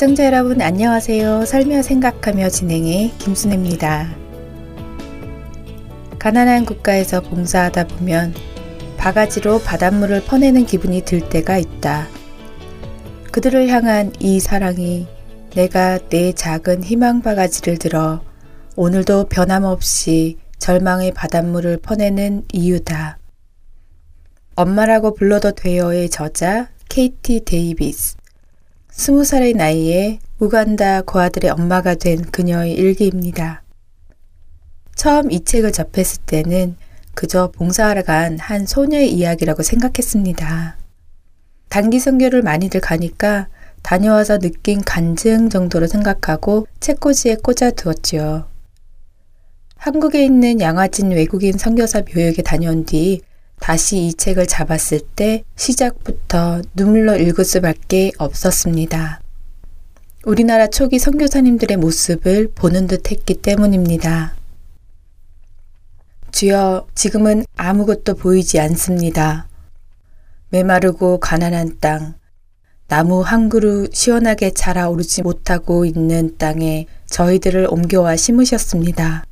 애청자 여러분 안녕하세요. 살며 생각하며 진행해 김순혜입니다. 가난한 국가에서 봉사하다 보면 바가지로 바닷물을 퍼내는 기분이 들 때가 있다. 그들을 향한 이 사랑이 내가 내 작은 희망 바가지를 들어 오늘도 변함없이 절망의 바닷물을 퍼내는 이유다. 엄마라고 불러도 돼요의 저자 케이티 데이비스 스무 살의 나이에 우간다 고아들의 엄마가 된 그녀의 일기입니다. 처음 이 책을 접했을 때는 그저 봉사하러 간 한 소녀의 이야기라고 생각했습니다. 단기 선교를 많이들 가니까 다녀와서 느낀 간증 정도로 생각하고 책꽂이에 꽂아두었지요. 한국에 있는 양화진 외국인 선교사 묘역에 다녀온 뒤 다시 이 책을 잡았을 때 시작부터 눈물로 읽을 수밖에 없었습니다. 우리나라 초기 선교사님들의 모습을 보는 듯 했기 때문입니다. 주여, 지금은 아무것도 보이지 않습니다. 메마르고 가난한 땅, 나무 한 그루 시원하게 자라오르지 못하고 있는 땅에 저희들을 옮겨와 심으셨습니다.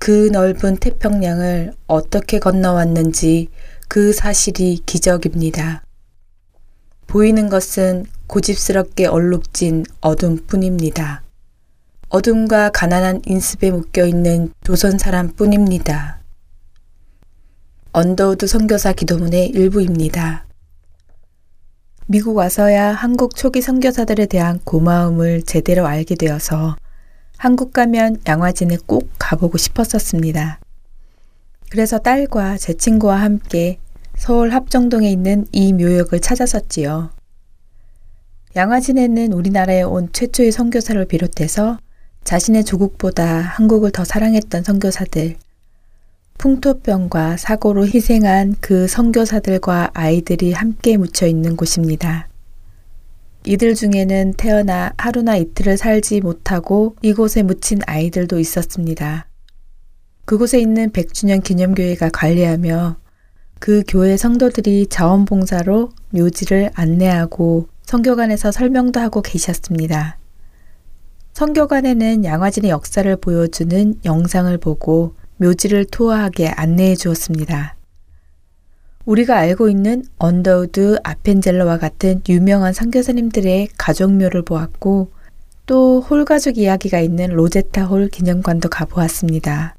그 넓은 태평양을 어떻게 건너왔는지 그 사실이 기적입니다. 보이는 것은 고집스럽게 얼룩진 어둠 뿐입니다. 어둠과 가난한 인습에 묶여 있는 조선 사람 뿐입니다. 언더우드 선교사 기도문의 일부입니다. 미국 와서야 한국 초기 선교사들에 대한 고마움을 제대로 알게 되어서 한국 가면 양화진에 꼭 가보고 싶었었습니다. 그래서 딸과 제 친구와 함께 서울 합정동에 있는 이 묘역을 찾았었지요. 양화진에는 우리나라에 온 최초의 선교사를 비롯해서 자신의 조국보다 한국을 더 사랑했던 선교사들, 풍토병과 사고로 희생한 그 선교사들과 아이들이 함께 묻혀 있는 곳입니다. 이들 중에는 태어나 하루나 이틀을 살지 못하고 이곳에 묻힌 아이들도 있었습니다. 그곳에 있는 백주년 기념교회가 관리하며 그 교회 성도들이 자원봉사로 묘지를 안내하고 선교관에서 설명도 하고 계셨습니다. 선교관에는 양화진의 역사를 보여주는 영상을 보고 묘지를 투어하게 안내해 주었습니다. 우리가 알고 있는 언더우드 아펜젤러와 같은 유명한 선교사님들의 가족묘를 보았고 또 홀가족 이야기가 있는 로제타 홀 기념관도 가보았습니다.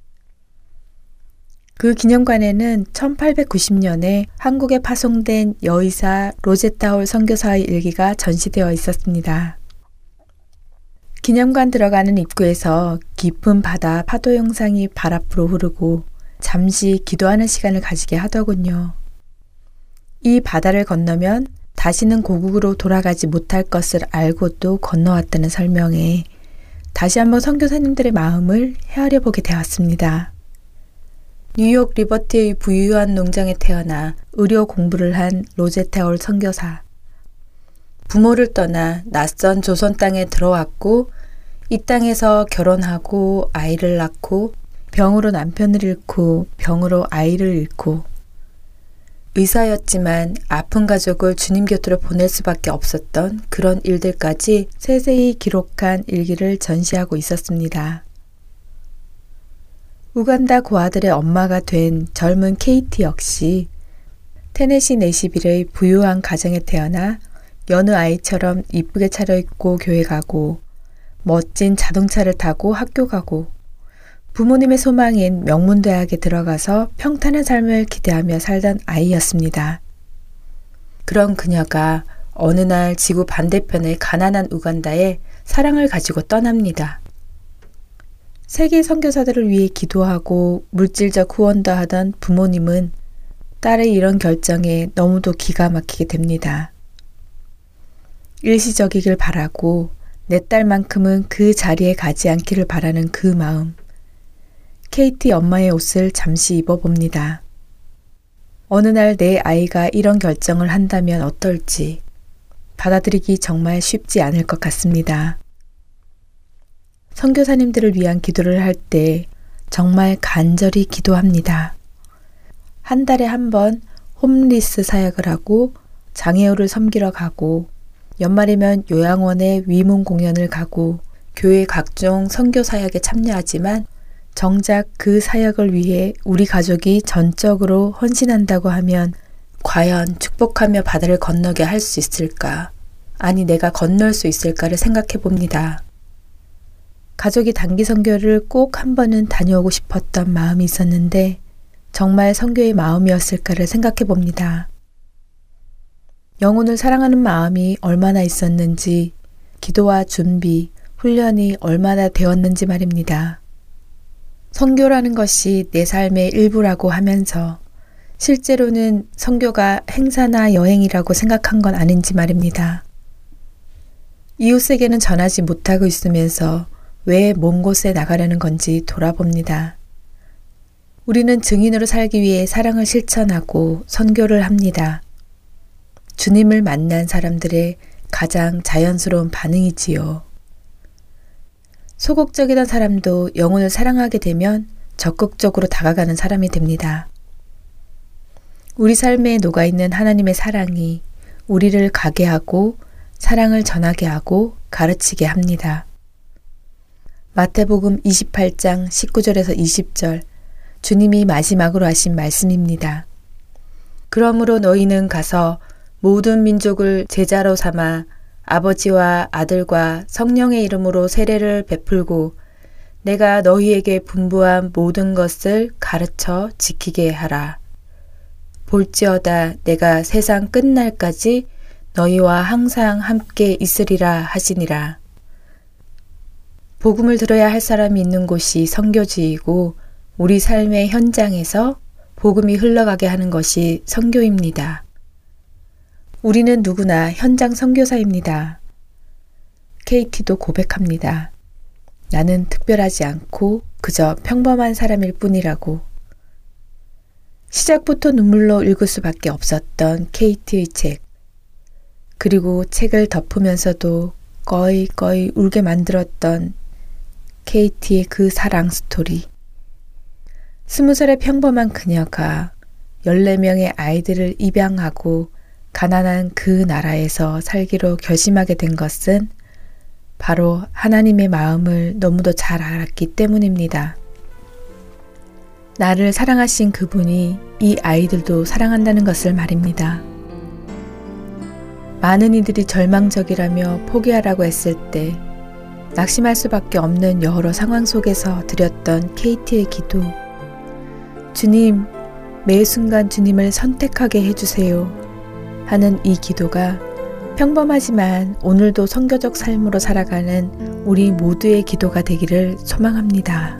그 기념관에는 1890년에 한국에 파송된 여의사 로제타 홀 선교사의 일기가 전시되어 있었습니다. 기념관 들어가는 입구에서 깊은 바다 파도 영상이 발 앞으로 흐르고 잠시 기도하는 시간을 가지게 하더군요. 이 바다를 건너면 다시는 고국으로 돌아가지 못할 것을 알고도 건너왔다는 설명에 다시 한번 선교사님들의 마음을 헤아려 보게 되었습니다. 뉴욕 리버티의 부유한 농장에 태어나 의료 공부를 한 로제테올 선교사. 부모를 떠나 낯선 조선 땅에 들어왔고 이 땅에서 결혼하고 아이를 낳고 병으로 남편을 잃고 병으로 아이를 잃고 의사였지만 아픈 가족을 주님 곁으로 보낼 수밖에 없었던 그런 일들까지 세세히 기록한 일기를 전시하고 있었습니다. 우간다 고아들의 엄마가 된 젊은 케이티 역시 테네시 내시빌의 부유한 가정에 태어나 여느 아이처럼 이쁘게 차려입고 교회 가고 멋진 자동차를 타고 학교 가고 부모님의 소망인 명문대학에 들어가서 평탄한 삶을 기대하며 살던 아이였습니다. 그런 그녀가 어느 날 지구 반대편의 가난한 우간다에 사랑을 가지고 떠납니다. 세계 선교사들을 위해 기도하고 물질적 후원도 하던 부모님은 딸의 이런 결정에 너무도 기가 막히게 됩니다. 일시적이길 바라고 내 딸만큼은 그 자리에 가지 않기를 바라는 그 마음. 케이티 엄마의 옷을 잠시 입어봅니다. 어느 날 내 아이가 이런 결정을 한다면 어떨지 받아들이기 정말 쉽지 않을 것 같습니다. 선교사님들을 위한 기도를 할 때 정말 간절히 기도합니다. 한 달에 한 번 홈리스 사역을 하고 장애우를 섬기러 가고 연말이면 요양원에 위문 공연을 가고 교회 각종 선교 사역에 참여하지만 정작 그 사역을 위해 우리 가족이 전적으로 헌신한다고 하면 과연 축복하며 바다를 건너게 할 수 있을까? 아니, 내가 건널 수 있을까를 생각해 봅니다. 가족이 단기 선교를 꼭 한 번은 다녀오고 싶었던 마음이 있었는데 정말 선교의 마음이었을까를 생각해 봅니다. 영혼을 사랑하는 마음이 얼마나 있었는지 기도와 준비, 훈련이 얼마나 되었는지 말입니다. 선교라는 것이 내 삶의 일부라고 하면서 실제로는 선교가 행사나 여행이라고 생각한 건 아닌지 말입니다. 이웃에게는 전하지 못하고 있으면서 왜 먼 곳에 나가려는 건지 돌아봅니다. 우리는 증인으로 살기 위해 사랑을 실천하고 선교를 합니다. 주님을 만난 사람들의 가장 자연스러운 반응이지요. 소극적이던 사람도 영혼을 사랑하게 되면 적극적으로 다가가는 사람이 됩니다. 우리 삶에 녹아있는 하나님의 사랑이 우리를 가게 하고 사랑을 전하게 하고 가르치게 합니다. 마태복음 28장 19절에서 20절 주님이 마지막으로 하신 말씀입니다. 그러므로 너희는 가서 모든 민족을 제자로 삼아 아버지와 아들과 성령의 이름으로 세례를 베풀고 내가 너희에게 분부한 모든 것을 가르쳐 지키게 하라. 볼지어다 내가 세상 끝날까지 너희와 항상 함께 있으리라 하시니라. 복음을 들어야 할 사람이 있는 곳이 성교지이고 우리 삶의 현장에서 복음이 흘러가게 하는 것이 성교입니다. 우리는 누구나 현장 선교사입니다. KT도 고백합니다. 나는 특별하지 않고 그저 평범한 사람일 뿐이라고. 시작부터 눈물로 읽을 수밖에 없었던 KT의 책. 그리고 책을 덮으면서도 거의 울게 만들었던 KT의 그 사랑 스토리. 스무 살의 평범한 그녀가 14명의 아이들을 입양하고 가난한 그 나라에서 살기로 결심하게 된 것은 바로 하나님의 마음을 너무도 잘 알았기 때문입니다. 나를 사랑하신 그분이 이 아이들도 사랑한다는 것을 말입니다. 많은 이들이 절망적이라며 포기하라고 했을 때 낙심할 수밖에 없는 여러 상황 속에서 드렸던 케이티의 기도. 주님, 매 순간 주님을 선택하게 해주세요. 하는 이 기도가 평범하지만 오늘도 성교적 삶으로 살아가는 우리 모두의 기도가 되기를 소망합니다.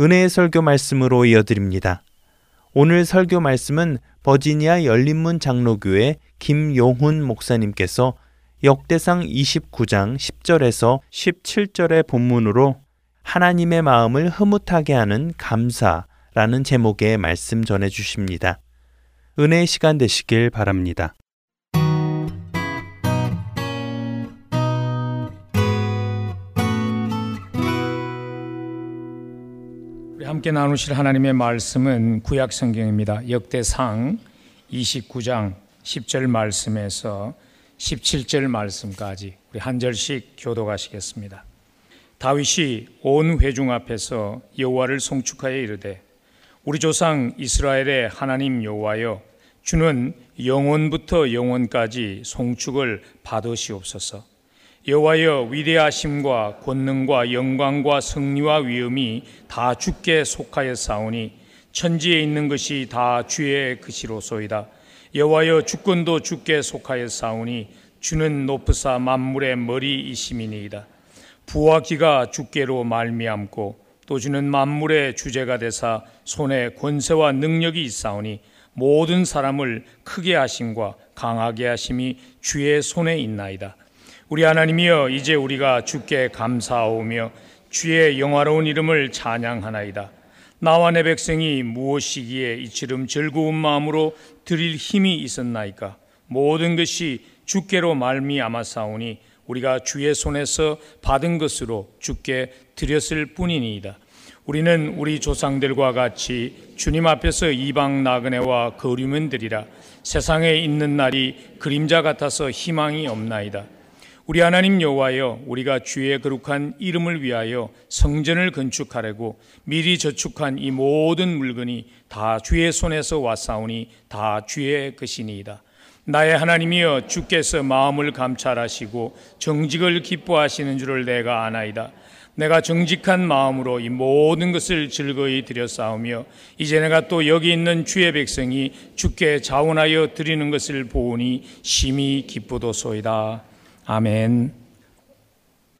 은혜의 설교 말씀으로 이어드립니다. 오늘 설교 말씀은 버지니아 열린문 장로교회 김용훈 목사님께서 역대상 29장 10절에서 17절의 본문으로 하나님의 마음을 흐뭇하게 하는 감사라는 제목의 말씀 전해 주십니다. 은혜의 시간 되시길 바랍니다. 함께 나누실 하나님의 말씀은 구약 성경입니다. 역대상 29장 10절 말씀에서 17절 말씀까지 우리 한 절씩 교도하시겠습니다. 다윗이 온 회중 앞에서 여호와를 송축하여 이르되 우리 조상 이스라엘의 하나님 여호와여 주는 영원부터 영원까지 송축을 받으시옵소서. 여호와여 위대하심과 권능과 영광과 승리와 위엄이 다 주께 속하였사오니 천지에 있는 것이 다 주의 것이로소이다. 여호와여 주권도 주께 속하였사오니 주는 높으사 만물의 머리이심이니이다. 부와 기가 주께로 말미암고 또 주는 만물의 주제가 되사 손에 권세와 능력이 있사오니 모든 사람을 크게 하심과 강하게 하심이 주의 손에 있나이다. 우리 하나님이여 이제 우리가 주께 감사하오며 주의 영화로운 이름을 찬양하나이다. 나와 내 백성이 무엇이기에 이처럼 즐거운 마음으로 드릴 힘이 있었나이까? 모든 것이 주께로 말미암았사오니 우리가 주의 손에서 받은 것으로 주께 드렸을 뿐이니이다. 우리는 우리 조상들과 같이 주님 앞에서 이방 나그네와 거류면 들이라 세상에 있는 날이 그림자 같아서 희망이 없나이다. 우리 하나님 여호와여 우리가 주의 거룩한 이름을 위하여 성전을 건축하려고 미리 저축한 이 모든 물건이 다 주의 손에서 왔사오니 다 주의 것이니이다. 나의 하나님이여 주께서 마음을 감찰하시고 정직을 기뻐하시는 줄을 내가 아나이다. 내가 정직한 마음으로 이 모든 것을 즐거이 드렸사오며 이제 내가 또 여기 있는 주의 백성이 주께 자원하여 드리는 것을 보니 심히 기쁘도소이다. 아멘.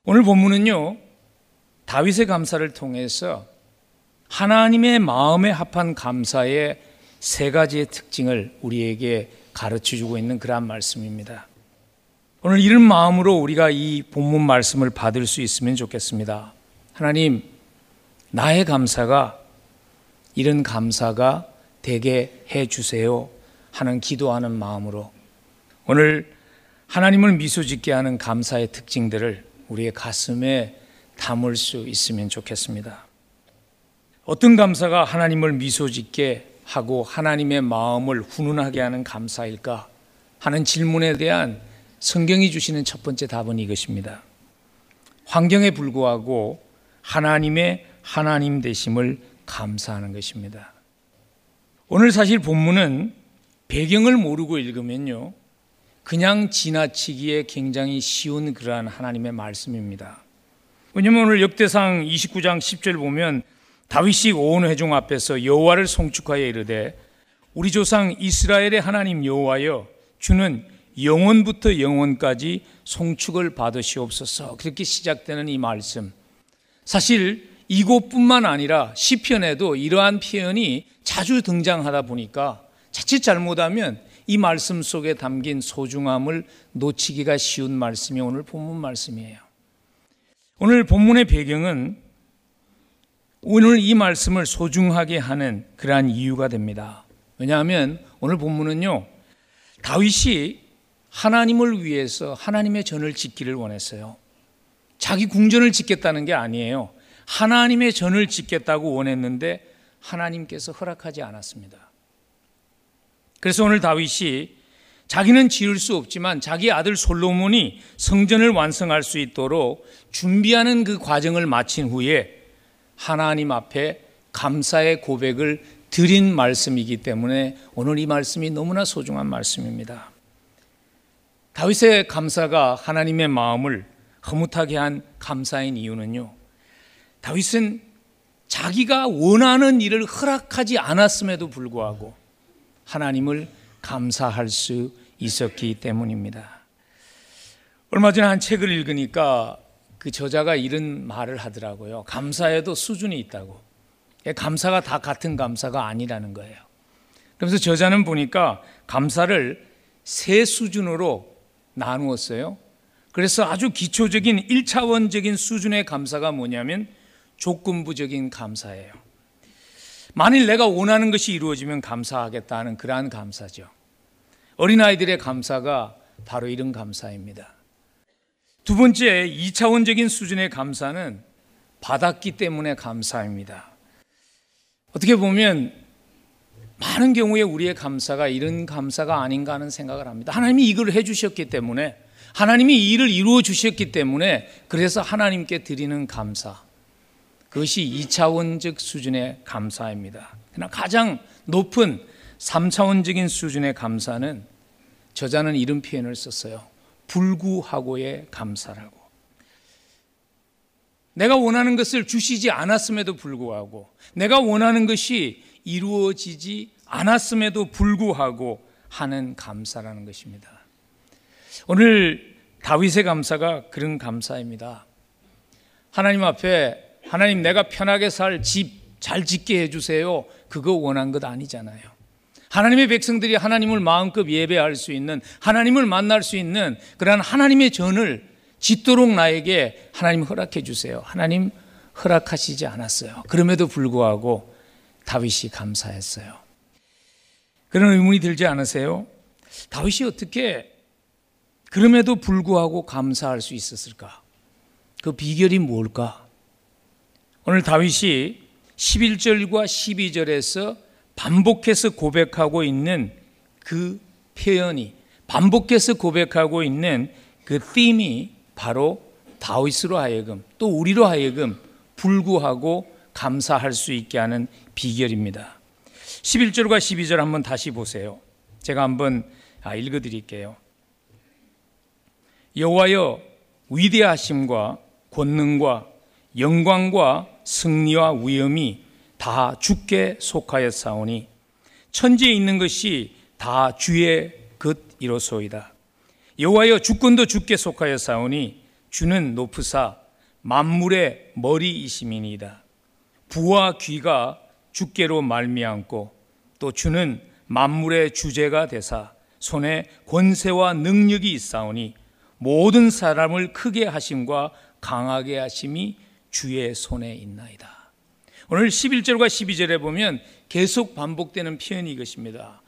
오늘 본문은요 다윗의 감사를 통해서 하나님의 마음에 합한 감사의 세 가지의 특징을 우리에게 가르쳐 주고 있는 그러한 말씀입니다. 오늘 이런 마음으로 우리가 이 본문 말씀을 받을 수 있으면 좋겠습니다. 하나님, 나의 감사가 이런 감사가 되게 해 주세요 하는 기도하는 마음으로 오늘 하나님을 미소 짓게 하는 감사의 특징들을 우리의 가슴에 담을 수 있으면 좋겠습니다. 어떤 감사가 하나님을 미소 짓게 하고 하나님의 마음을 훈훈하게 하는 감사일까 하는 질문에 대한 성경이 주시는 첫 번째 답은 이것입니다. 환경에 불구하고 하나님의 하나님 되심을 감사하는 것입니다. 오늘 사실 본문은 배경을 모르고 읽으면요. 그냥 지나치기에 굉장히 쉬운 그러한 하나님의 말씀입니다. 왜냐하면 오늘 역대상 29장 10절 보면 다윗이 온 회중 앞에서 여호와를 송축하여 이르되 우리 조상 이스라엘의 하나님 여호와여 주는 영원부터 영원까지 송축을 받으시옵소서. 그렇게 시작되는 이 말씀. 사실 이곳뿐만 아니라 시편에도 이러한 표현이 자주 등장하다 보니까 자칫 잘못하면 이 말씀 속에 담긴 소중함을 놓치기가 쉬운 말씀이 오늘 본문 말씀이에요. 오늘 본문의 배경은 오늘 이 말씀을 소중하게 하는 그러한 이유가 됩니다. 왜냐하면 오늘 본문은요, 다윗이 하나님을 위해서 하나님의 전을 짓기를 원했어요. 자기 궁전을 짓겠다는 게 아니에요. 하나님의 전을 짓겠다고 원했는데 하나님께서 허락하지 않았습니다. 그래서 오늘 다윗이 자기는 지을 수 없지만 자기 아들 솔로몬이 성전을 완성할 수 있도록 준비하는 그 과정을 마친 후에 하나님 앞에 감사의 고백을 드린 말씀이기 때문에 오늘 이 말씀이 너무나 소중한 말씀입니다. 다윗의 감사가 하나님의 마음을 허무하게 한 감사인 이유는요. 다윗은 자기가 원하는 일을 허락하지 않았음에도 불구하고 하나님을 감사할 수 있었기 때문입니다. 얼마 전에 한 책을 읽으니까 그 저자가 이런 말을 하더라고요. 감사에도 수준이 있다고. 예, 감사가 다 같은 감사가 아니라는 거예요. 그래서 저자는 보니까 감사를 세 수준으로 나누었어요. 그래서 아주 기초적인 1차원적인 수준의 감사가 뭐냐면 조건부적인 감사예요. 만일 내가 원하는 것이 이루어지면 감사하겠다는 그러한 감사죠. 어린아이들의 감사가 바로 이런 감사입니다. 두 번째, 2차원적인 수준의 감사는 받았기 때문에 감사입니다. 어떻게 보면 많은 경우에 우리의 감사가 이런 감사가 아닌가 하는 생각을 합니다. 하나님이 이걸 해주셨기 때문에, 하나님이 이 일을 이루어 주셨기 때문에, 그래서 하나님께 드리는 감사. 그것이 2차원적 수준의 감사입니다. 그러나 가장 높은 3차원적인 수준의 감사는 저자는 이런 표현을 썼어요. 불구하고의 감사라고. 내가 원하는 것을 주시지 않았음에도 불구하고, 내가 원하는 것이 이루어지지 않았음에도 불구하고 하는 감사라는 것입니다. 오늘 다윗의 감사가 그런 감사입니다. 하나님 앞에 하나님 내가 편하게 살 집 잘 짓게 해주세요. 그거 원한 것 아니잖아요. 하나님의 백성들이 하나님을 마음껏 예배할 수 있는 하나님을 만날 수 있는 그러한 하나님의 전을 짓도록 나에게 하나님 허락해 주세요. 하나님 허락하시지 않았어요. 그럼에도 불구하고 다윗이 감사했어요. 그런 의문이 들지 않으세요? 다윗이 어떻게 그럼에도 불구하고 감사할 수 있었을까? 그 비결이 뭘까? 오늘 다윗이 11절과 12절에서 반복해서 고백하고 있는 그 표현이 반복해서 고백하고 있는 그 띠이 바로 다윗으로 하여금 또 우리로 하여금 불구하고 감사할 수 있게 하는 비결입니다. 11절과 12절 한번 다시 보세요. 제가 한번 아, 읽어 드릴게요. 여호와여 위대하심과 권능과 영광과 승리와 위엄이 다 주께 속하였사오니 천지에 있는 것이 다 주의 것이로소이다. 여호와여 주권도 주께 속하였사오니 주는 높으사 만물의 머리이심이니이다. 부와 귀가 주께로 말미암고 또 주는 만물의 주제가 되사 손에 권세와 능력이 있사오니 모든 사람을 크게 하심과 강하게 하심이 주의 손에 있나이다. 오늘 11절과 12절에 보면 계속 반복되는 표현이 이것입니다.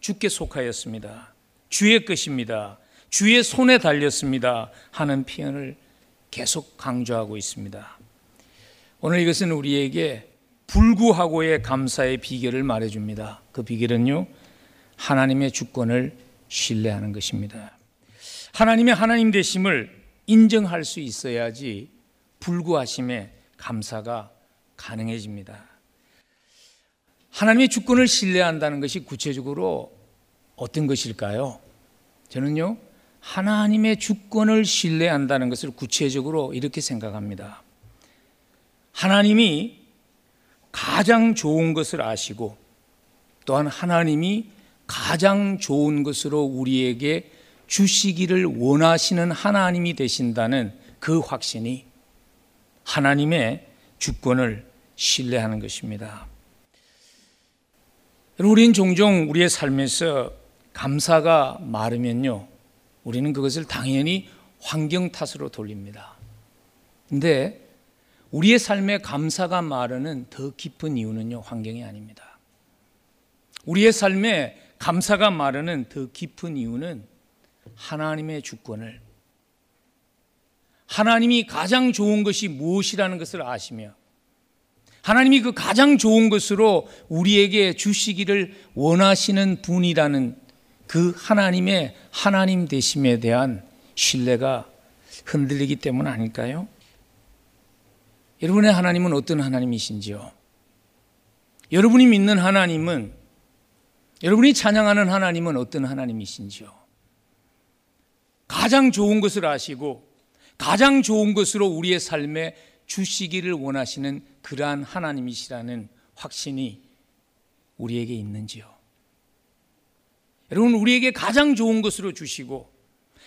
주께 속하였습니다. 주의 것입니다. 주의 손에 달렸습니다. 하는 표현을 계속 강조하고 있습니다. 오늘 이것은 우리에게 불구하고의 감사의 비결을 말해줍니다. 그 비결은요, 하나님의 주권을 신뢰하는 것입니다. 하나님의 하나님 되심을 인정할 수 있어야지 불구하심에 감사가 가능해집니다. 하나님의 주권을 신뢰한다는 것이 구체적으로 어떤 것일까요? 저는요, 하나님의 주권을 신뢰한다는 것을 구체적으로 이렇게 생각합니다. 하나님이 가장 좋은 것을 아시고 또한 하나님이 가장 좋은 것으로 우리에게 주시기를 원하시는 하나님이 되신다는 그 확신이 하나님의 주권을 신뢰하는 것입니다. 우리는 종종 우리의 삶에서 감사가 마르면요, 우리는 그것을 당연히 환경 탓으로 돌립니다. 근데 우리의 삶에 감사가 마르는 더 깊은 이유는요, 환경이 아닙니다. 우리의 삶에 감사가 마르는 더 깊은 이유는 하나님의 주권을 하나님이 가장 좋은 것이 무엇이라는 것을 아시며 하나님이 그 가장 좋은 것으로 우리에게 주시기를 원하시는 분이라는 그 하나님의 하나님 되심에 대한 신뢰가 흔들리기 때문 아닐까요? 여러분의 하나님은 어떤 하나님이신지요? 여러분이 믿는 하나님은 여러분이 찬양하는 하나님은 어떤 하나님이신지요? 가장 좋은 것을 아시고 가장 좋은 것으로 우리의 삶에 주시기를 원하시는 그러한 하나님이시라는 확신이 우리에게 있는지요? 여러분, 우리에게 가장 좋은 것으로 주시고,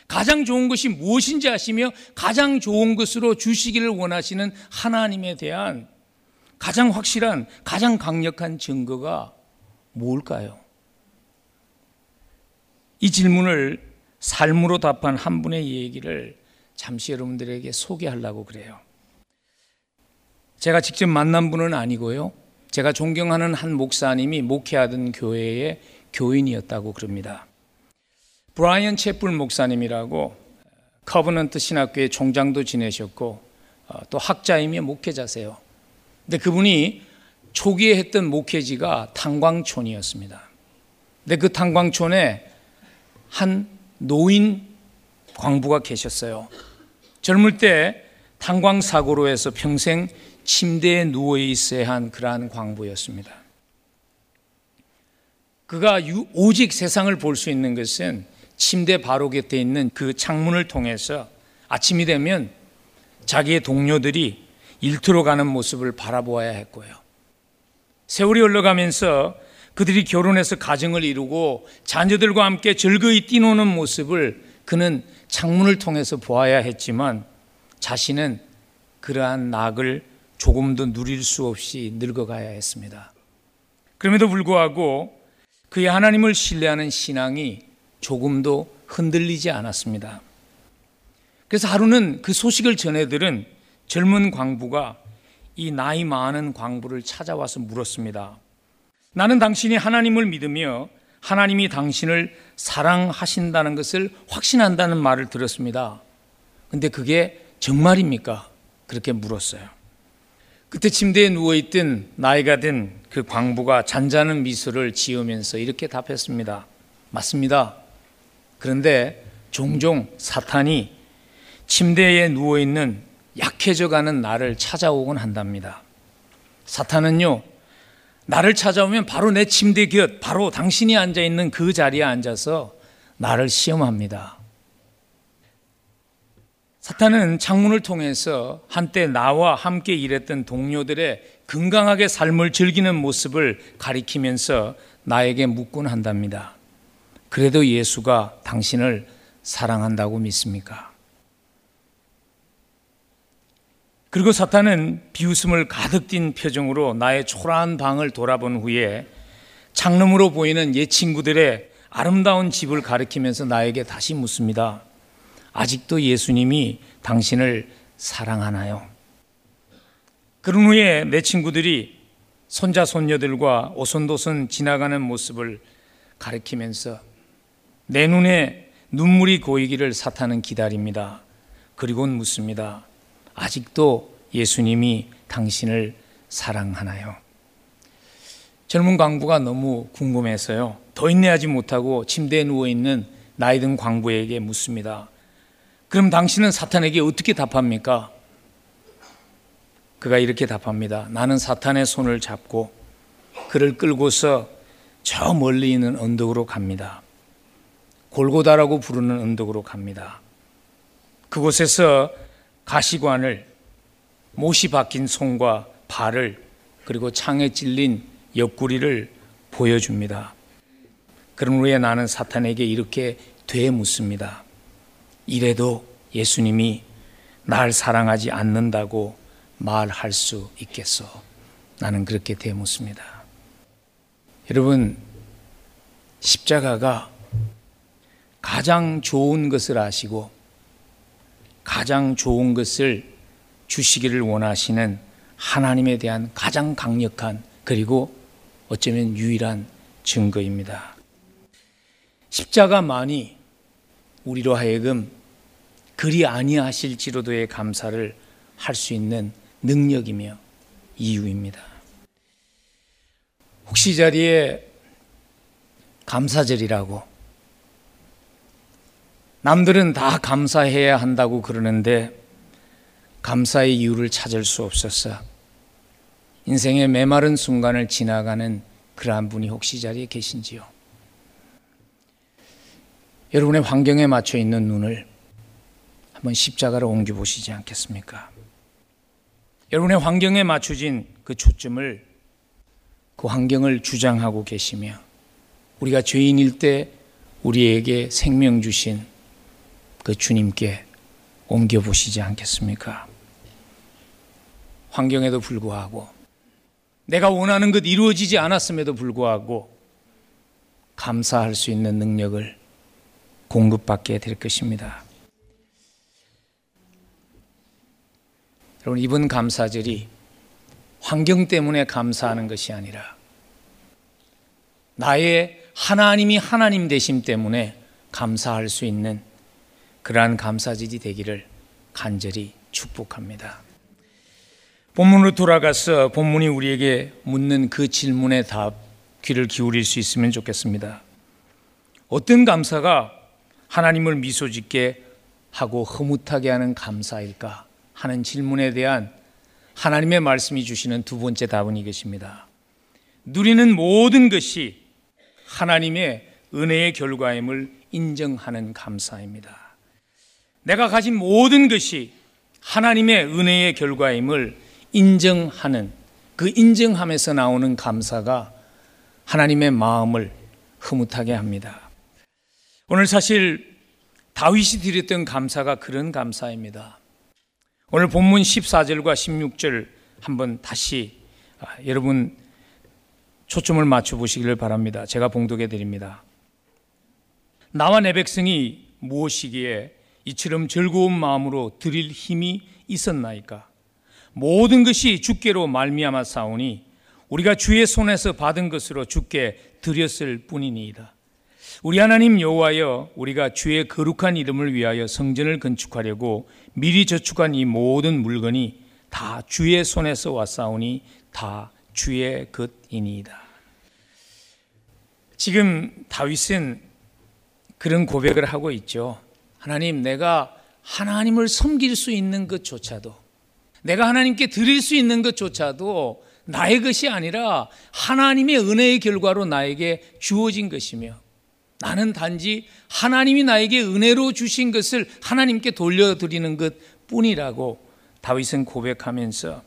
가장 좋은 것이 무엇인지 아시며, 가장 좋은 것으로 주시기를 원하시는 하나님에 대한 가장 확실한, 가장 강력한 증거가 뭘까요? 이 질문을 삶으로 답한 한 분의 얘기를 잠시 여러분들에게 소개하려고 그래요. 제가 직접 만난 분은 아니고요. 제가 존경하는 한 목사님이 목회하던 교회의 교인이었다고 그럽니다. 브라이언 채플 목사님이라고 커버넌트 신학교의 총장도 지내셨고 어, 또 학자이며 목회자세요. 근데 그분이 초기에 했던 목회지가 탄광촌이었습니다. 근데 그 탄광촌에 한 노인 광부가 계셨어요. 젊을 때 탄광 사고로 해서 평생 침대에 누워 있어야 한 그러한 광부였습니다. 그가 유- 오직 세상을 볼 수 있는 것은 침대 바로 곁에 있는 그 창문을 통해서 아침이 되면 자기의 동료들이 일터로 가는 모습을 바라보아야 했고요. 세월이 흘러가면서 그들이 결혼해서 가정을 이루고 자녀들과 함께 즐거이 뛰노는 모습을 그는 창문을 통해서 보아야 했지만 자신은 그러한 낙을 조금도 누릴 수 없이 늙어가야 했습니다. 그럼에도 불구하고 그의 하나님을 신뢰하는 신앙이 조금도 흔들리지 않았습니다. 그래서 하루는 그 소식을 전해들은 젊은 광부가 이 나이 많은 광부를 찾아와서 물었습니다. 나는 당신이 하나님을 믿으며 하나님이 당신을 사랑하신다는 것을 확신한다는 말을 들었습니다. 근데 그게 정말입니까? 그렇게 물었어요. 그때 침대에 누워있던 나이가 든 그 광부가 잔잔한 미소를 지으면서 이렇게 답했습니다. 맞습니다. 그런데 종종 사탄이 침대에 누워있는 약해져가는 나를 찾아오곤 한답니다. 사탄은요, 나를 찾아오면 바로 내 침대 곁, 바로 당신이 앉아 있는 그 자리에 앉아서 나를 시험합니다. 사탄은 창문을 통해서 한때 나와 함께 일했던 동료들의 건강하게 삶을 즐기는 모습을 가리키면서 나에게 묻곤 한답니다. 그래도 예수가 당신을 사랑한다고 믿습니까? 그리고 사탄은 비웃음을 가득 띤 표정으로 나의 초라한 방을 돌아본 후에 창름으로 보이는 옛 친구들의 아름다운 집을 가리키면서 나에게 다시 묻습니다. 아직도 예수님이 당신을 사랑하나요? 그런 후에 내 친구들이 손자 손녀들과 오손도손 지나가는 모습을 가리키면서 내 눈에 눈물이 고이기를 사탄은 기다립니다. 그리고는 묻습니다. 아직도 예수님이 당신을 사랑하나요? 젊은 광부가 너무 궁금해서요. 더 인내하지 못하고 침대에 누워 있는 나이 든 광부에게 묻습니다. 그럼 당신은 사탄에게 어떻게 답합니까? 그가 이렇게 답합니다. 나는 사탄의 손을 잡고 그를 끌고서 저 멀리 있는 언덕으로 갑니다. 골고다라고 부르는 언덕으로 갑니다. 그곳에서 가시관을 못이 박힌 손과 발을 그리고 창에 찔린 옆구리를 보여줍니다. 그런 후에 나는 사탄에게 이렇게 되묻습니다. 이래도 예수님이 날 사랑하지 않는다고 말할 수 있겠어? 나는 그렇게 되묻습니다. 여러분, 십자가가 가장 좋은 것을 아시고 가장 좋은 것을 주시기를 원하시는 하나님에 대한 가장 강력한 그리고 어쩌면 유일한 증거입니다. 십자가만이 우리로 하여금 그리 아니하실지로도의 감사를 할 수 있는 능력이며 이유입니다. 혹시 이 자리에 감사절이라고 남들은 다 감사해야 한다고 그러는데 감사의 이유를 찾을 수 없었어. 인생의 메마른 순간을 지나가는 그러한 분이 혹시 이 자리에 계신지요? 여러분의 환경에 맞춰 있는 눈을 한번 십자가로 옮겨 보시지 않겠습니까? 여러분의 환경에 맞춰진 그 초점을 그 환경을 주장하고 계시며 우리가 죄인일 때 우리에게 생명 주신 그 주님께 옮겨 보시지 않겠습니까? 환경에도 불구하고 내가 원하는 것 이루어지지 않았음에도 불구하고 감사할 수 있는 능력을 공급받게 될 것입니다. 여러분 이번 감사절이 환경 때문에 감사하는 것이 아니라 나의 하나님이 하나님 되심 때문에 감사할 수 있는 그러한 감사절이 되기를 간절히 축복합니다. 본문으로 돌아가서 본문이 우리에게 묻는 그 질문에 답 귀를 기울일 수 있으면 좋겠습니다. 어떤 감사가 하나님을 미소 짓게 하고 흐뭇하게 하는 감사일까 하는 질문에 대한 하나님의 말씀이 주시는 두 번째 답은 이것입니다. 누리는 모든 것이 하나님의 은혜의 결과임을 인정하는 감사입니다. 내가 가진 모든 것이 하나님의 은혜의 결과임을 인정하는 그 인정함에서 나오는 감사가 하나님의 마음을 흐뭇하게 합니다. 오늘 사실 다윗이 드렸던 감사가 그런 감사입니다. 오늘 본문 14절과 16절 한번 다시 아, 여러분 초점을 맞춰 보시기를 바랍니다. 제가 봉독해 드립니다. 나와 내 백성이 무엇이기에 이처럼 즐거운 마음으로 드릴 힘이 있었나이까? 모든 것이 주께로 말미암아 사오니 우리가 주의 손에서 받은 것으로 주께 드렸을 뿐이니이다. 우리 하나님 여호와여 우리가 주의 거룩한 이름을 위하여 성전을 건축하려고 미리 저축한 이 모든 물건이 다 주의 손에서 왔사오니 다 주의 것이니이다. 지금 다윗은 그런 고백을 하고 있죠. 하나님, 내가 하나님을 섬길 수 있는 것조차도, 내가 하나님께 드릴 수 있는 것조차도 나의 것이 아니라 하나님의 은혜의 결과로 나에게 주어진 것이며, 나는 단지 하나님이 나에게 은혜로 주신 것을 하나님께 돌려드리는 것 뿐이라고 다윗은 고백하면서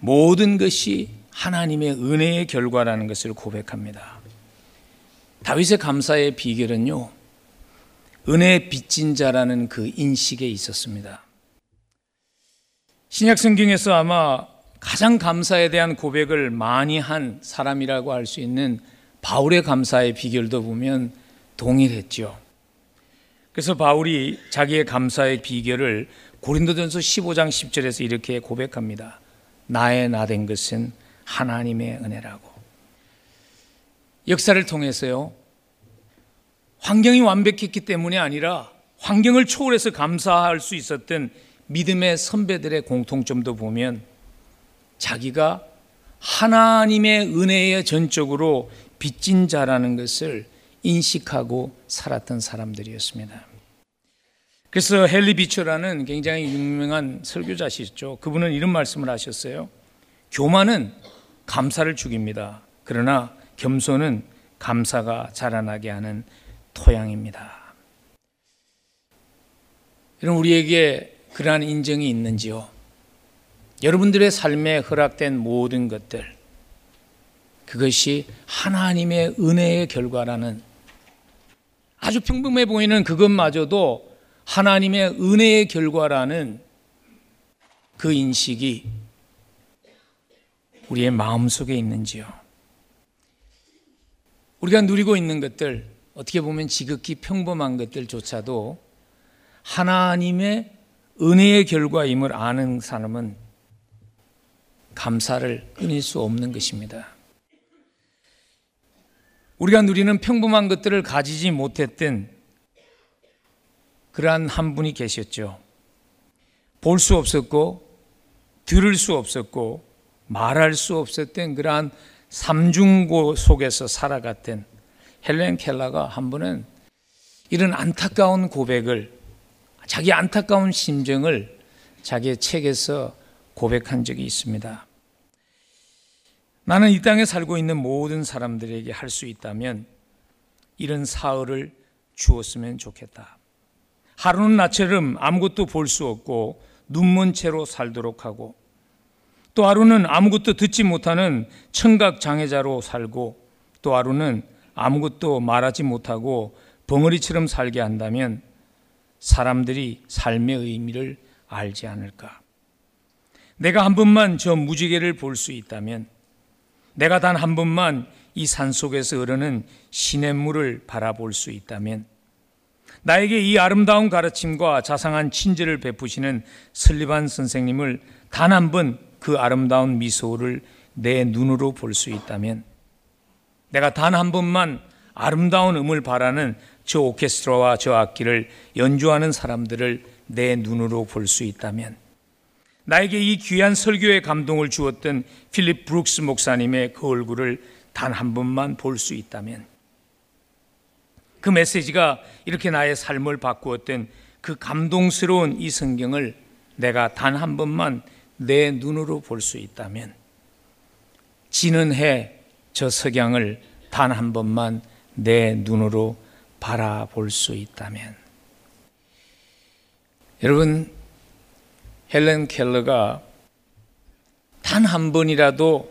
모든 것이 하나님의 은혜의 결과라는 것을 고백합니다. 다윗의 감사의 비결은요, 은혜 빚진 자라는 그 인식에 있었습니다. 신약 성경에서 아마 가장 감사에 대한 고백을 많이 한 사람이라고 할 수 있는 바울의 감사의 비결도 보면 동일했죠. 그래서 바울이 자기의 감사의 비결을 고린도전서 15장 10절에서 이렇게 고백합니다. 나의 나 된 것은 하나님의 은혜라고. 역사를 통해서요. 환경이 완벽했기 때문이 아니라 환경을 초월해서 감사할 수 있었던 믿음의 선배들의 공통점도 보면 자기가 하나님의 은혜에 전적으로 빚진 자라는 것을 인식하고 살았던 사람들이었습니다. 그래서 헨리 비처라는 굉장히 유명한 설교자시죠. 그분은 이런 말씀을 하셨어요. 교만은 감사를 죽입니다. 그러나 겸손은 감사가 자라나게 하는 토양입니다. 여러분 우리에게 그러한 인정이 있는지요? 여러분들의 삶에 허락된 모든 것들 그것이 하나님의 은혜의 결과라는 아주 평범해 보이는 그것마저도 하나님의 은혜의 결과라는 그 인식이 우리의 마음속에 있는지요. 우리가 누리고 있는 것들, 어떻게 보면 지극히 평범한 것들조차도 하나님의 은혜의 결과임을 아는 사람은 감사를 끊을 수 없는 것입니다. 우리가 누리는 평범한 것들을 가지지 못했던 그러한 한 분이 계셨죠. 볼 수 없었고, 들을 수 없었고, 말할 수 없었던 그러한 삼중고 속에서 살아갔던 헬렌 켈러가 한 번은 이런 안타까운 고백을 자기 안타까운 심정을 자기의 책에서 고백한 적이 있습니다. 나는 이 땅에 살고 있는 모든 사람들에게 할 수 있다면 이런 사흘을 주었으면 좋겠다. 하루는 나처럼 아무것도 볼 수 없고 눈먼 채로 살도록 하고 또 하루는 아무것도 듣지 못하는 청각 장애자로 살고 또 하루는 아무것도 말하지 못하고 벙어리처럼 살게 한다면 사람들이 삶의 의미를 알지 않을까? 내가 한 번만 저 무지개를 볼 수 있다면 내가 단 한 번만 이 산 속에서 흐르는 시냇물을 바라볼 수 있다면 나에게 이 아름다운 가르침과 자상한 친절을 베푸시는 슬리반 선생님을 단 한 번 그 아름다운 미소를 내 눈으로 볼 수 있다면 내가 단 한 번만 아름다운 음을 바라는 저 오케스트라와 저 악기를 연주하는 사람들을 내 눈으로 볼 수 있다면 나에게 이 귀한 설교의 감동을 주었던 필립 브룩스 목사님의 그 얼굴을 단 한 번만 볼 수 있다면 그 메시지가 이렇게 나의 삶을 바꾸었던 그 감동스러운 이 성경을 내가 단 한 번만 내 눈으로 볼 수 있다면 지는 해 저 석양을 단 한 번만 내 눈으로 바라볼 수 있다면 여러분 헬렌 켈러가 단 한 번이라도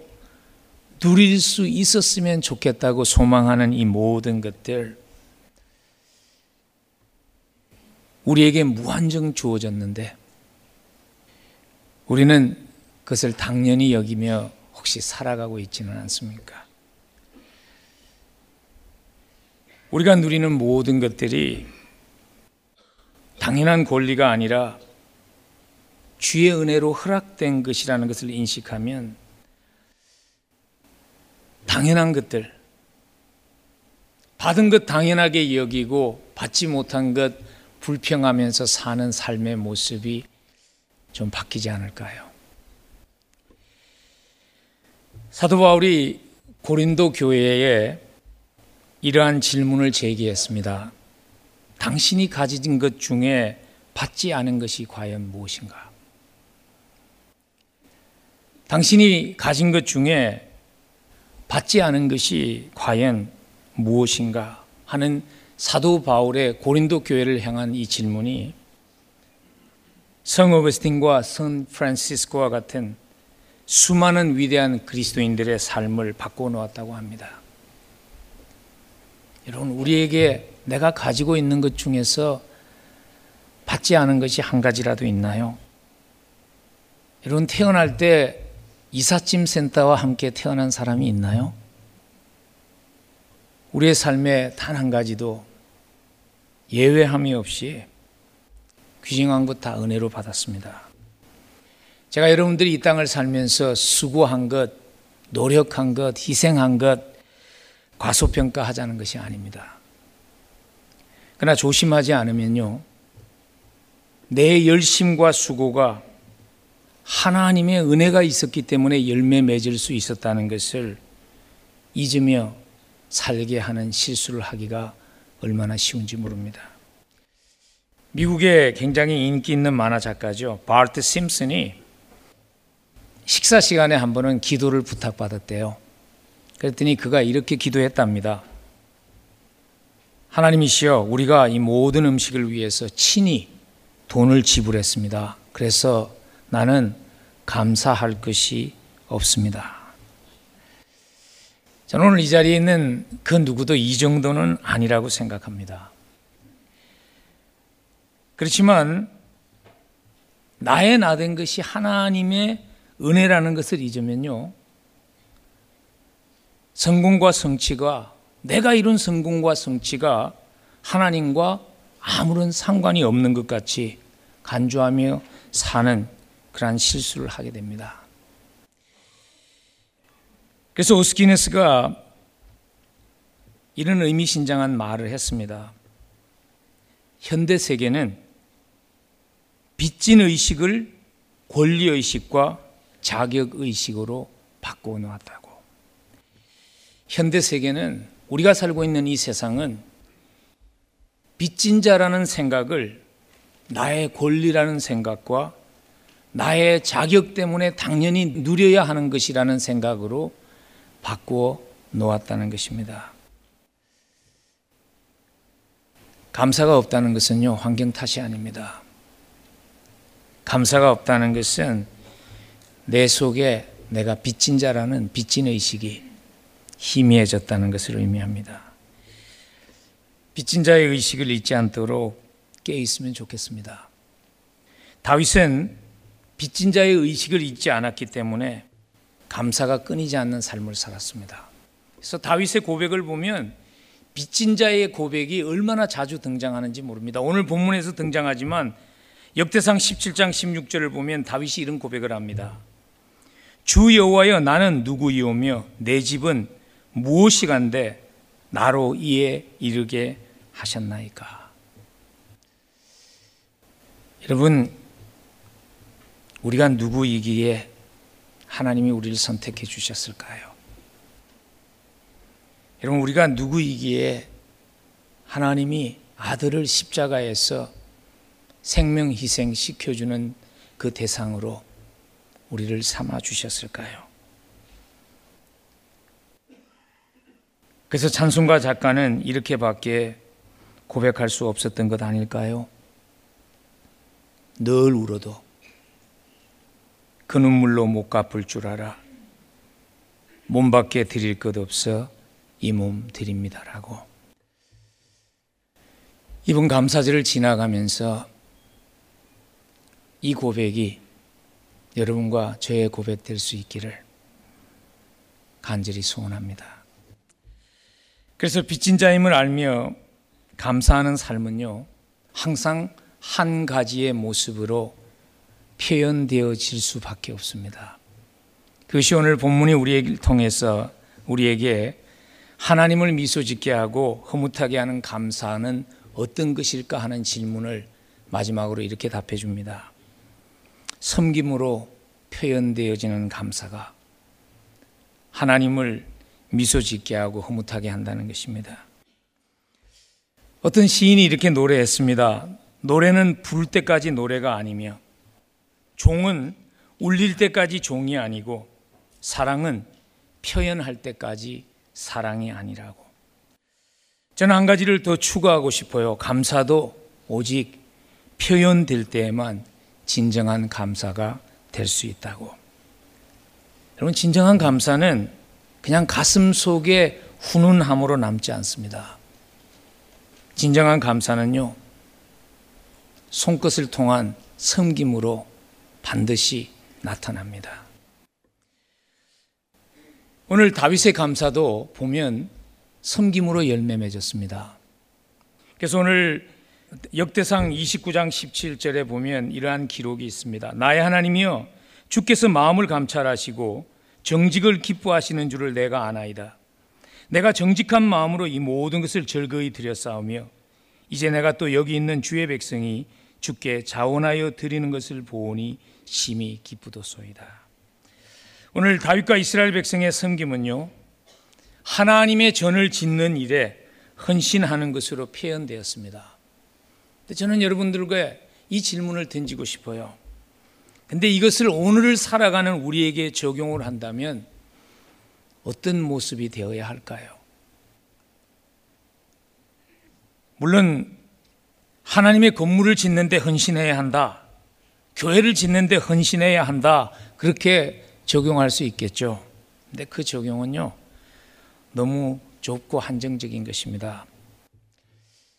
누릴 수 있었으면 좋겠다고 소망하는 이 모든 것들 우리에게 무한정 주어졌는데 우리는 그것을 당연히 여기며 혹시 살아가고 있지는 않습니까? 우리가 누리는 모든 것들이 당연한 권리가 아니라 주의 은혜로 허락된 것이라는 것을 인식하면 당연한 것들, 받은 것 당연하게 여기고 받지 못한 것 불평하면서 사는 삶의 모습이 좀 바뀌지 않을까요? 사도 바울이 고린도 교회에 이러한 질문을 제기했습니다. 당신이 가진 것 중에 받지 않은 것이 과연 무엇인가? 당신이 가진 것 중에 받지 않은 것이 과연 무엇인가 하는 사도 바울의 고린도 교회를 향한 이 질문이 성 어거스틴과 선 프란시스코와 같은 수많은 위대한 그리스도인들의 삶을 바꿔 놓았다고 합니다. 여러분, 우리에게 내가 가지고 있는 것 중에서 받지 않은 것이 한 가지라도 있나요? 여러분, 태어날 때 이삿짐 센터와 함께 태어난 사람이 있나요? 우리의 삶에 단 한 가지도 예외함이 없이 귀중한 것 다 은혜로 받았습니다. 제가 여러분들이 이 땅을 살면서 수고한 것, 노력한 것, 희생한 것, 과소평가하자는 것이 아닙니다. 그러나 조심하지 않으면요, 내 열심과 수고가 하나님의 은혜가 있었기 때문에 열매 맺을 수 있었다는 것을 잊으며 살게 하는 실수를 하기가 얼마나 쉬운지 모릅니다. 미국의 굉장히 인기 있는 만화 작가죠. 바트 심슨이 식사 시간에 한 번은 기도를 부탁받았대요. 그랬더니 그가 이렇게 기도했답니다. 하나님이시여, 우리가 이 모든 음식을 위해서 친히 돈을 지불했습니다. 그래서 나는 감사할 것이 없습니다. 저는 오늘 이 자리에 있는 그 누구도 이 정도는 아니라고 생각합니다. 그렇지만 나의 나된 것이 하나님의 은혜라는 것을 잊으면요. 성공과 성취가 내가 이룬 성공과 성취가 하나님과 아무런 상관이 없는 것 같이 간주하며 사는 그러한 실수를 하게 됩니다. 그래서 오스키네스가 이런 의미심장한 말을 했습니다. 현대 세계는 빚진 의식을 권리 의식과 자격 의식으로 바꾸어 놓았다고. 현대 세계는 우리가 살고 있는 이 세상은 빚진 자라는 생각을 나의 권리라는 생각과 나의 자격 때문에 당연히 누려야 하는 것이라는 생각으로 바꾸어 놓았다는 것입니다. 감사가 없다는 것은요, 환경 탓이 아닙니다. 감사가 없다는 것은 내 속에 내가 빚진 자라는 빚진 의식이 희미해졌다는 것을 의미합니다. 빚진 자의 의식을 잊지 않도록 깨 있으면 좋겠습니다. 다윗은 빚진 자의 의식을 잊지 않았기 때문에 감사가 끊이지 않는 삶을 살았습니다. 그래서 다윗의 고백을 보면 빚진 자의 고백이 얼마나 자주 등장하는지 모릅니다. 오늘 본문에서 등장하지만 역대상 17장 16절을 보면 다윗이 이런 고백을 합니다. 주 여호와여 나는 누구이오며 내 집은 무엇이 간데 나로 이에 이르게 하셨나이까. 여러분 우리가 누구이기에 하나님이 우리를 선택해 주셨을까요? 여러분 우리가 누구이기에 하나님이 아들을 십자가에서 생명 희생 시켜주는 그 대상으로 우리를 삼아 주셨을까요? 그래서 찬송가 작가는 이렇게밖에 고백할 수 없었던 것 아닐까요? 늘 울어도 그 눈물로 못 갚을 줄 알아. 몸 밖에 드릴 것 없어 이 몸 드립니다라고. 이번 감사절을 지나가면서 이 고백이 여러분과 저의 고백 될 수 있기를 간절히 소원합니다. 그래서 빚진 자임을 알며 감사하는 삶은요, 항상 한 가지의 모습으로 표현되어질 수밖에 없습니다. 그것이 오늘 본문이 우리를 통해서 우리에게 하나님을 미소 짓게 하고 흐뭇하게 하는 감사는 어떤 것일까 하는 질문을 마지막으로 이렇게 답해 줍니다. 섬김으로 표현되어지는 감사가 하나님을 미소 짓게 하고 흐뭇하게 한다는 것입니다. 어떤 시인이 이렇게 노래했습니다. 노래는 부를 때까지 노래가 아니며 종은 울릴 때까지 종이 아니고 사랑은 표현할 때까지 사랑이 아니라고. 저는 한 가지를 더 추가하고 싶어요. 감사도 오직 표현될 때에만 진정한 감사가 될 수 있다고. 여러분, 진정한 감사는 그냥 가슴 속에 훈훈함으로 남지 않습니다. 진정한 감사는요, 손끝을 통한 섬김으로 반드시 나타납니다. 오늘 다윗의 감사도 보면 섬김으로 열매 맺었습니다. 그래서 오늘 역대상 29장 17절에 보면 이러한 기록이 있습니다. 나의 하나님이여 주께서 마음을 감찰하시고 정직을 기뻐하시는 줄을 내가 아나이다. 내가 정직한 마음으로 이 모든 것을 즐거이 드렸사오며 이제 내가 또 여기 있는 주의 백성이 주께 자원하여 드리는 것을 보오니 심히 기쁘도소이다. 오늘 다윗과 이스라엘 백성의 섬김은요 하나님의 전을 짓는 일에 헌신하는 것으로 표현되었습니다. 저는 여러분들과 이 질문을 던지고 싶어요. 근데 이것을 오늘을 살아가는 우리에게 적용을 한다면 어떤 모습이 되어야 할까요? 물론 하나님의 건물을 짓는데 헌신해야 한다. 교회를 짓는데 헌신해야 한다. 그렇게 적용할 수 있겠죠. 근데 그 적용은요. 너무 좁고 한정적인 것입니다.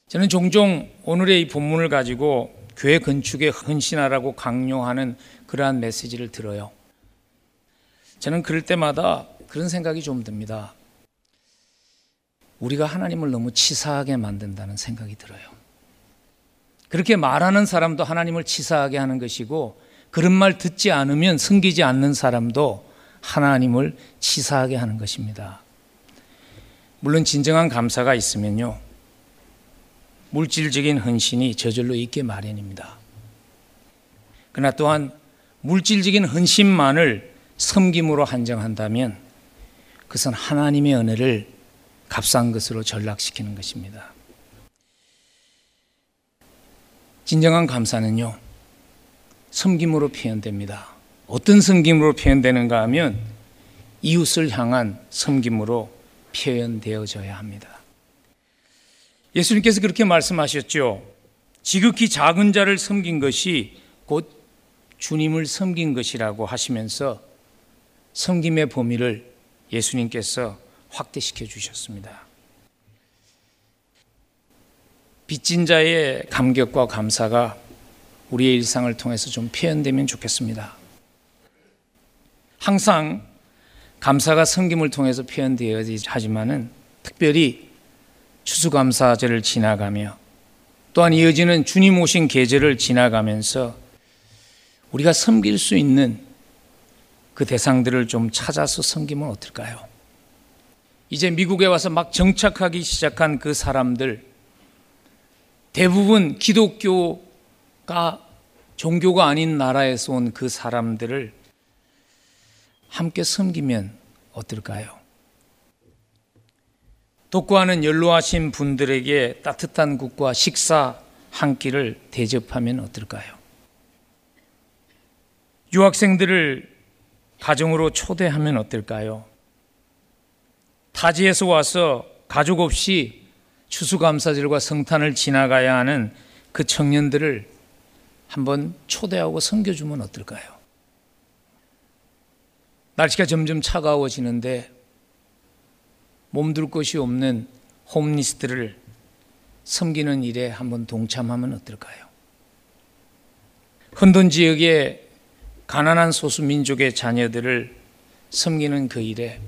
저는 종종 오늘의 이 본문을 가지고 교회 건축에 헌신하라고 강요하는 그러한 메시지를 들어요. 저는 그럴 때마다 그런 생각이 좀 듭니다. 우리가 하나님을 너무 치사하게 만든다는 생각이 들어요. 그렇게 말하는 사람도 하나님을 치사하게 하는 것이고 그런 말 듣지 않으면 섬기지 않는 사람도 하나님을 치사하게 하는 것입니다. 물론 진정한 감사가 있으면요. 물질적인 헌신이 저절로 있게 마련입니다. 그러나 또한 물질적인 헌신만을 섬김으로 한정한다면 그것은 하나님의 은혜를 값싼 것으로 전락시키는 것입니다. 진정한 감사는요, 섬김으로 표현됩니다. 어떤 섬김으로 표현되는가 하면 이웃을 향한 섬김으로 표현되어져야 합니다. 예수님께서 그렇게 말씀하셨죠. 지극히 작은 자를 섬긴 것이 곧 주님을 섬긴 것이라고 하시면서 섬김의 범위를 예수님께서 확대시켜 주셨습니다. 빚진 자의 감격과 감사가 우리의 일상을 통해서 좀 표현되면 좋겠습니다. 항상 감사가 섬김을 통해서 표현되어야지 하지만은 특별히 추수감사절을 지나가며 또한 이어지는 주님 오신 계절을 지나가면서 우리가 섬길 수 있는 그 대상들을 좀 찾아서 섬기면 어떨까요? 이제 미국에 와서 막 정착하기 시작한 그 사람들 대부분 기독교가 종교가 아닌 나라에서 온 그 사람들을 함께 섬기면 어떨까요? 독고하는 연로하신 분들에게 따뜻한 국과 식사 한 끼를 대접하면 어떨까요? 유학생들을 가정으로 초대하면 어떨까요? 타지에서 와서 가족 없이 추수감사절과 성탄을 지나가야 하는 그 청년들을 한번 초대하고 섬겨주면 어떨까요? 날씨가 점점 차가워지는데 몸둘 곳이 없는 홈리스트를 섬기는 일에 한번 동참하면 어떨까요? 혼돈 지역의 가난한 소수 민족의 자녀들을 섬기는 그 일에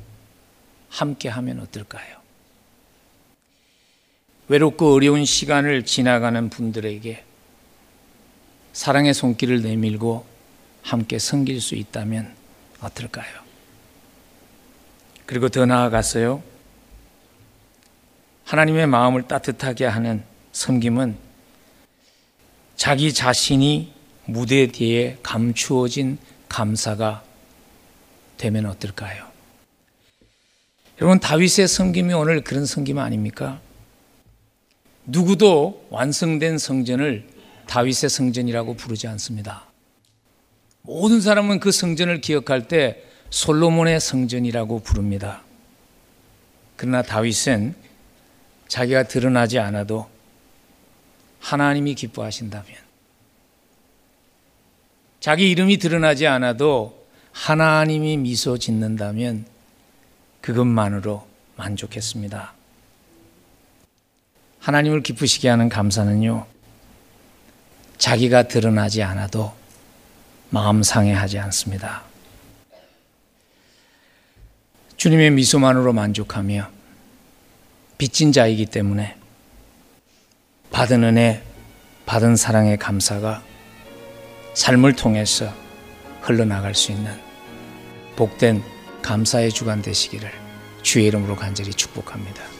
함께 하면 어떨까요? 외롭고 어려운 시간을 지나가는 분들에게 사랑의 손길을 내밀고 함께 섬길 수 있다면 어떨까요? 그리고 더 나아가서요. 하나님의 마음을 따뜻하게 하는 섬김은 자기 자신이 무대 뒤에 감추어진 감사가 되면 어떨까요? 여러분 다윗의 섬김이 오늘 그런 섬김 아닙니까? 누구도 완성된 성전을 다윗의 성전이라고 부르지 않습니다. 모든 사람은 그 성전을 기억할 때 솔로몬의 성전이라고 부릅니다. 그러나 다윗은 자기가 드러나지 않아도 하나님이 기뻐하신다면 자기 이름이 드러나지 않아도 하나님이 미소 짓는다면 그것만으로 만족했습니다. 하나님을 기쁘시게 하는 감사는요, 자기가 드러나지 않아도 마음 상해하지 않습니다. 주님의 미소만으로 만족하며 빚진 자이기 때문에 받은 은혜, 받은 사랑의 감사가 삶을 통해서 흘러나갈 수 있는 복된 감사의 주간 되시기를 주의 이름으로 간절히 축복합니다.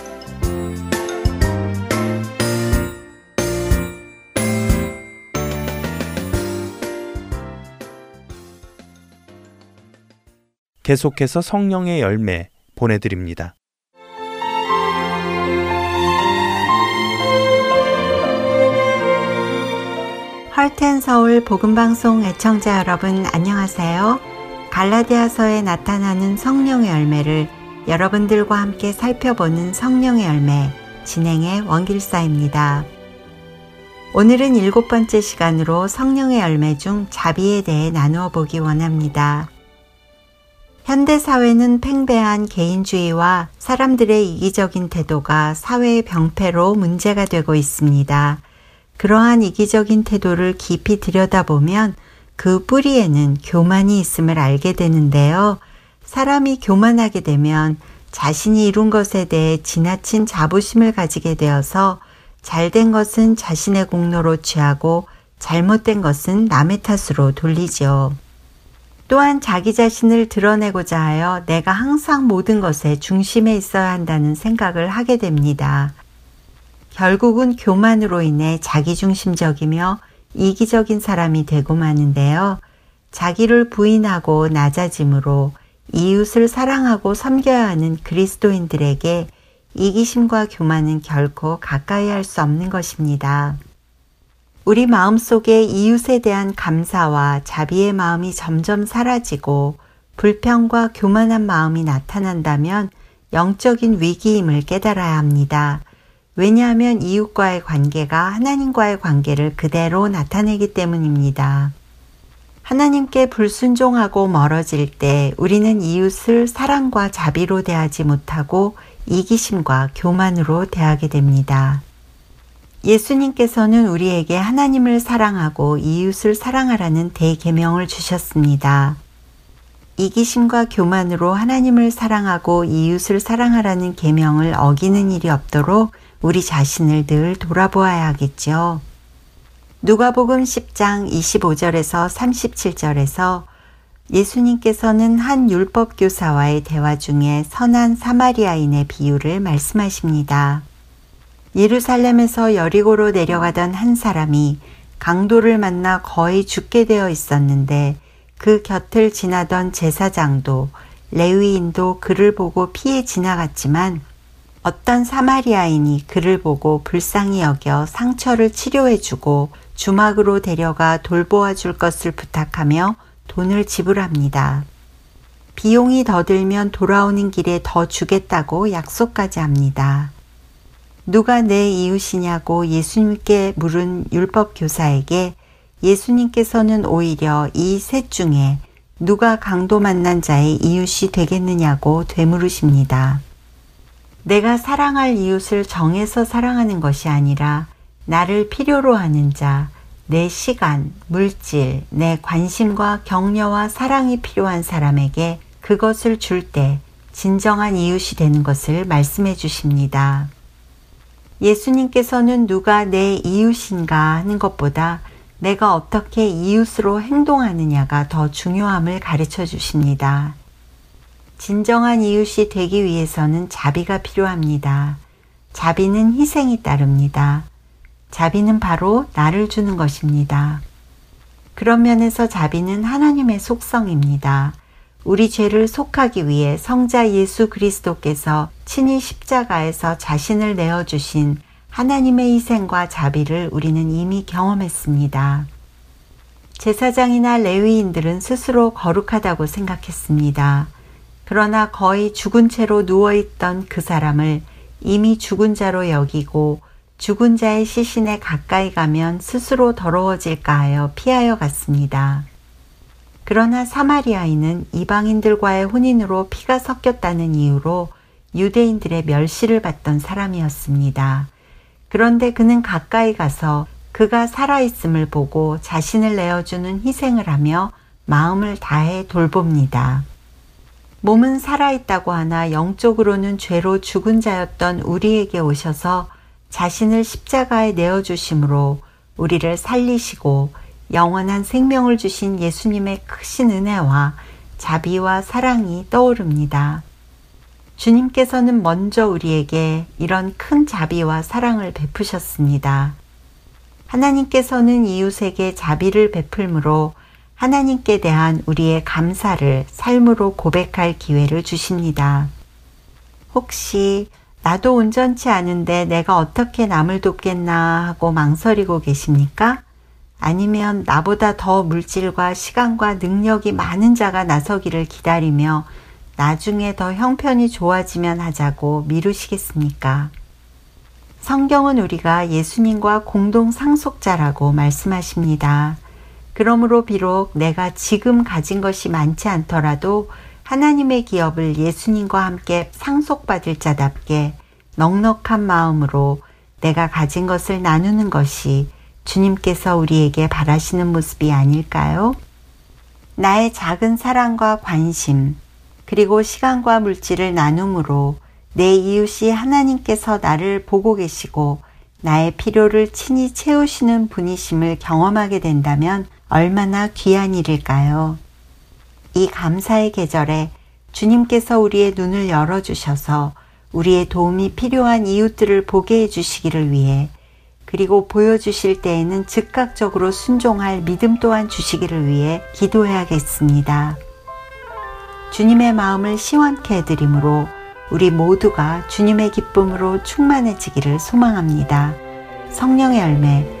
계속해서 성령의 열매 보내드립니다. 할텐 서울 복음방송 애청자 여러분 안녕하세요. 갈라디아서에 나타나는 성령의 열매를 여러분들과 함께 살펴보는 성령의 열매 진행의 원길사입니다. 오늘은 일곱 번째 시간으로 성령의 열매 중 자비에 대해 나누어 보기 원합니다. 현대 사회는 팽배한 개인주의와 사람들의 이기적인 태도가 사회의 병폐로 문제가 되고 있습니다. 그러한 이기적인 태도를 깊이 들여다보면 그 뿌리에는 교만이 있음을 알게 되는데요. 사람이 교만하게 되면 자신이 이룬 것에 대해 지나친 자부심을 가지게 되어서 잘된 것은 자신의 공로로 취하고 잘못된 것은 남의 탓으로 돌리죠. 또한 자기 자신을 드러내고자 하여 내가 항상 모든 것에 중심에 있어야 한다는 생각을 하게 됩니다. 결국은 교만으로 인해 자기중심적이며 이기적인 사람이 되고 마는데요. 자기를 부인하고 낮아짐으로 이웃을 사랑하고 섬겨야 하는 그리스도인들에게 이기심과 교만은 결코 가까이 할 수 없는 것입니다. 우리 마음 속에 이웃에 대한 감사와 자비의 마음이 점점 사라지고 불평과 교만한 마음이 나타난다면 영적인 위기임을 깨달아야 합니다. 왜냐하면 이웃과의 관계가 하나님과의 관계를 그대로 나타내기 때문입니다. 하나님께 불순종하고 멀어질 때 우리는 이웃을 사랑과 자비로 대하지 못하고 이기심과 교만으로 대하게 됩니다. 예수님께서는 우리에게 하나님을 사랑하고 이웃을 사랑하라는 대계명을 주셨습니다. 이기심과 교만으로 하나님을 사랑하고 이웃을 사랑하라는 계명을 어기는 일이 없도록 우리 자신을 늘 돌아보아야 하겠죠. 누가복음 10장 25절에서 37절에서 예수님께서는 한 율법 교사와의 대화 중에 선한 사마리아인의 비유를 말씀하십니다. 예루살렘에서 여리고로 내려가던 한 사람이 강도를 만나 거의 죽게 되어 있었는데 그 곁을 지나던 제사장도 레위인도 그를 보고 피해 지나갔지만 어떤 사마리아인이 그를 보고 불쌍히 여겨 상처를 치료해주고 주막으로 데려가 돌보아 줄 것을 부탁하며 돈을 지불합니다. 비용이 더 들면 돌아오는 길에 더 주겠다고 약속까지 합니다. 누가 내 이웃이냐고 예수님께 물은 율법 교사에게 예수님께서는 오히려 이 셋 중에 누가 강도 만난 자의 이웃이 되겠느냐고 되물으십니다. 내가 사랑할 이웃을 정해서 사랑하는 것이 아니라 나를 필요로 하는 자, 내 시간, 물질, 내 관심과 격려와 사랑이 필요한 사람에게 그것을 줄 때 진정한 이웃이 되는 것을 말씀해 주십니다. 예수님께서는 누가 내 이웃인가 하는 것보다 내가 어떻게 이웃으로 행동하느냐가 더 중요함을 가르쳐 주십니다. 진정한 이웃이 되기 위해서는 자비가 필요합니다. 자비는 희생이 따릅니다. 자비는 바로 나를 주는 것입니다. 그런 면에서 자비는 하나님의 속성입니다. 우리 죄를 속하기 위해 성자 예수 그리스도께서 친히 십자가에서 자신을 내어주신 하나님의 희생과 자비를 우리는 이미 경험했습니다. 제사장이나 레위인들은 스스로 거룩하다고 생각했습니다. 그러나 거의 죽은 채로 누워있던 그 사람을 이미 죽은 자로 여기고 죽은 자의 시신에 가까이 가면 스스로 더러워질까 하여 피하여 갔습니다. 그러나 사마리아인은 이방인들과의 혼인으로 피가 섞였다는 이유로 유대인들의 멸시를 받던 사람이었습니다. 그런데 그는 가까이 가서 그가 살아있음을 보고 자신을 내어주는 희생을 하며 마음을 다해 돌봅니다. 몸은 살아있다고 하나 영적으로는 죄로 죽은 자였던 우리에게 오셔서 자신을 십자가에 내어주심으로 우리를 살리시고 영원한 생명을 주신 예수님의 크신 은혜와 자비와 사랑이 떠오릅니다. 주님께서는 먼저 우리에게 이런 큰 자비와 사랑을 베푸셨습니다. 하나님께서는 이웃에게 자비를 베풀므로 하나님께 대한 우리의 감사를 삶으로 고백할 기회를 주십니다. 혹시 나도 온전치 않은데 내가 어떻게 남을 돕겠나 하고 망설이고 계십니까? 아니면 나보다 더 물질과 시간과 능력이 많은 자가 나서기를 기다리며 나중에 더 형편이 좋아지면 하자고 미루시겠습니까? 성경은 우리가 예수님과 공동 상속자라고 말씀하십니다. 그러므로 비록 내가 지금 가진 것이 많지 않더라도 하나님의 기업을 예수님과 함께 상속받을 자답게 넉넉한 마음으로 내가 가진 것을 나누는 것이 주님께서 우리에게 바라시는 모습이 아닐까요? 나의 작은 사랑과 관심, 그리고 시간과 물질을 나눔으로 내 이웃이 하나님께서 나를 보고 계시고 나의 필요를 친히 채우시는 분이심을 경험하게 된다면 얼마나 귀한 일일까요? 이 감사의 계절에 주님께서 우리의 눈을 열어주셔서 우리의 도움이 필요한 이웃들을 보게 해주시기를 위해 그리고 보여주실 때에는 즉각적으로 순종할 믿음 또한 주시기를 위해 기도해야겠습니다. 주님의 마음을 시원케 해드림으로 우리 모두가 주님의 기쁨으로 충만해지기를 소망합니다. 성령의 열매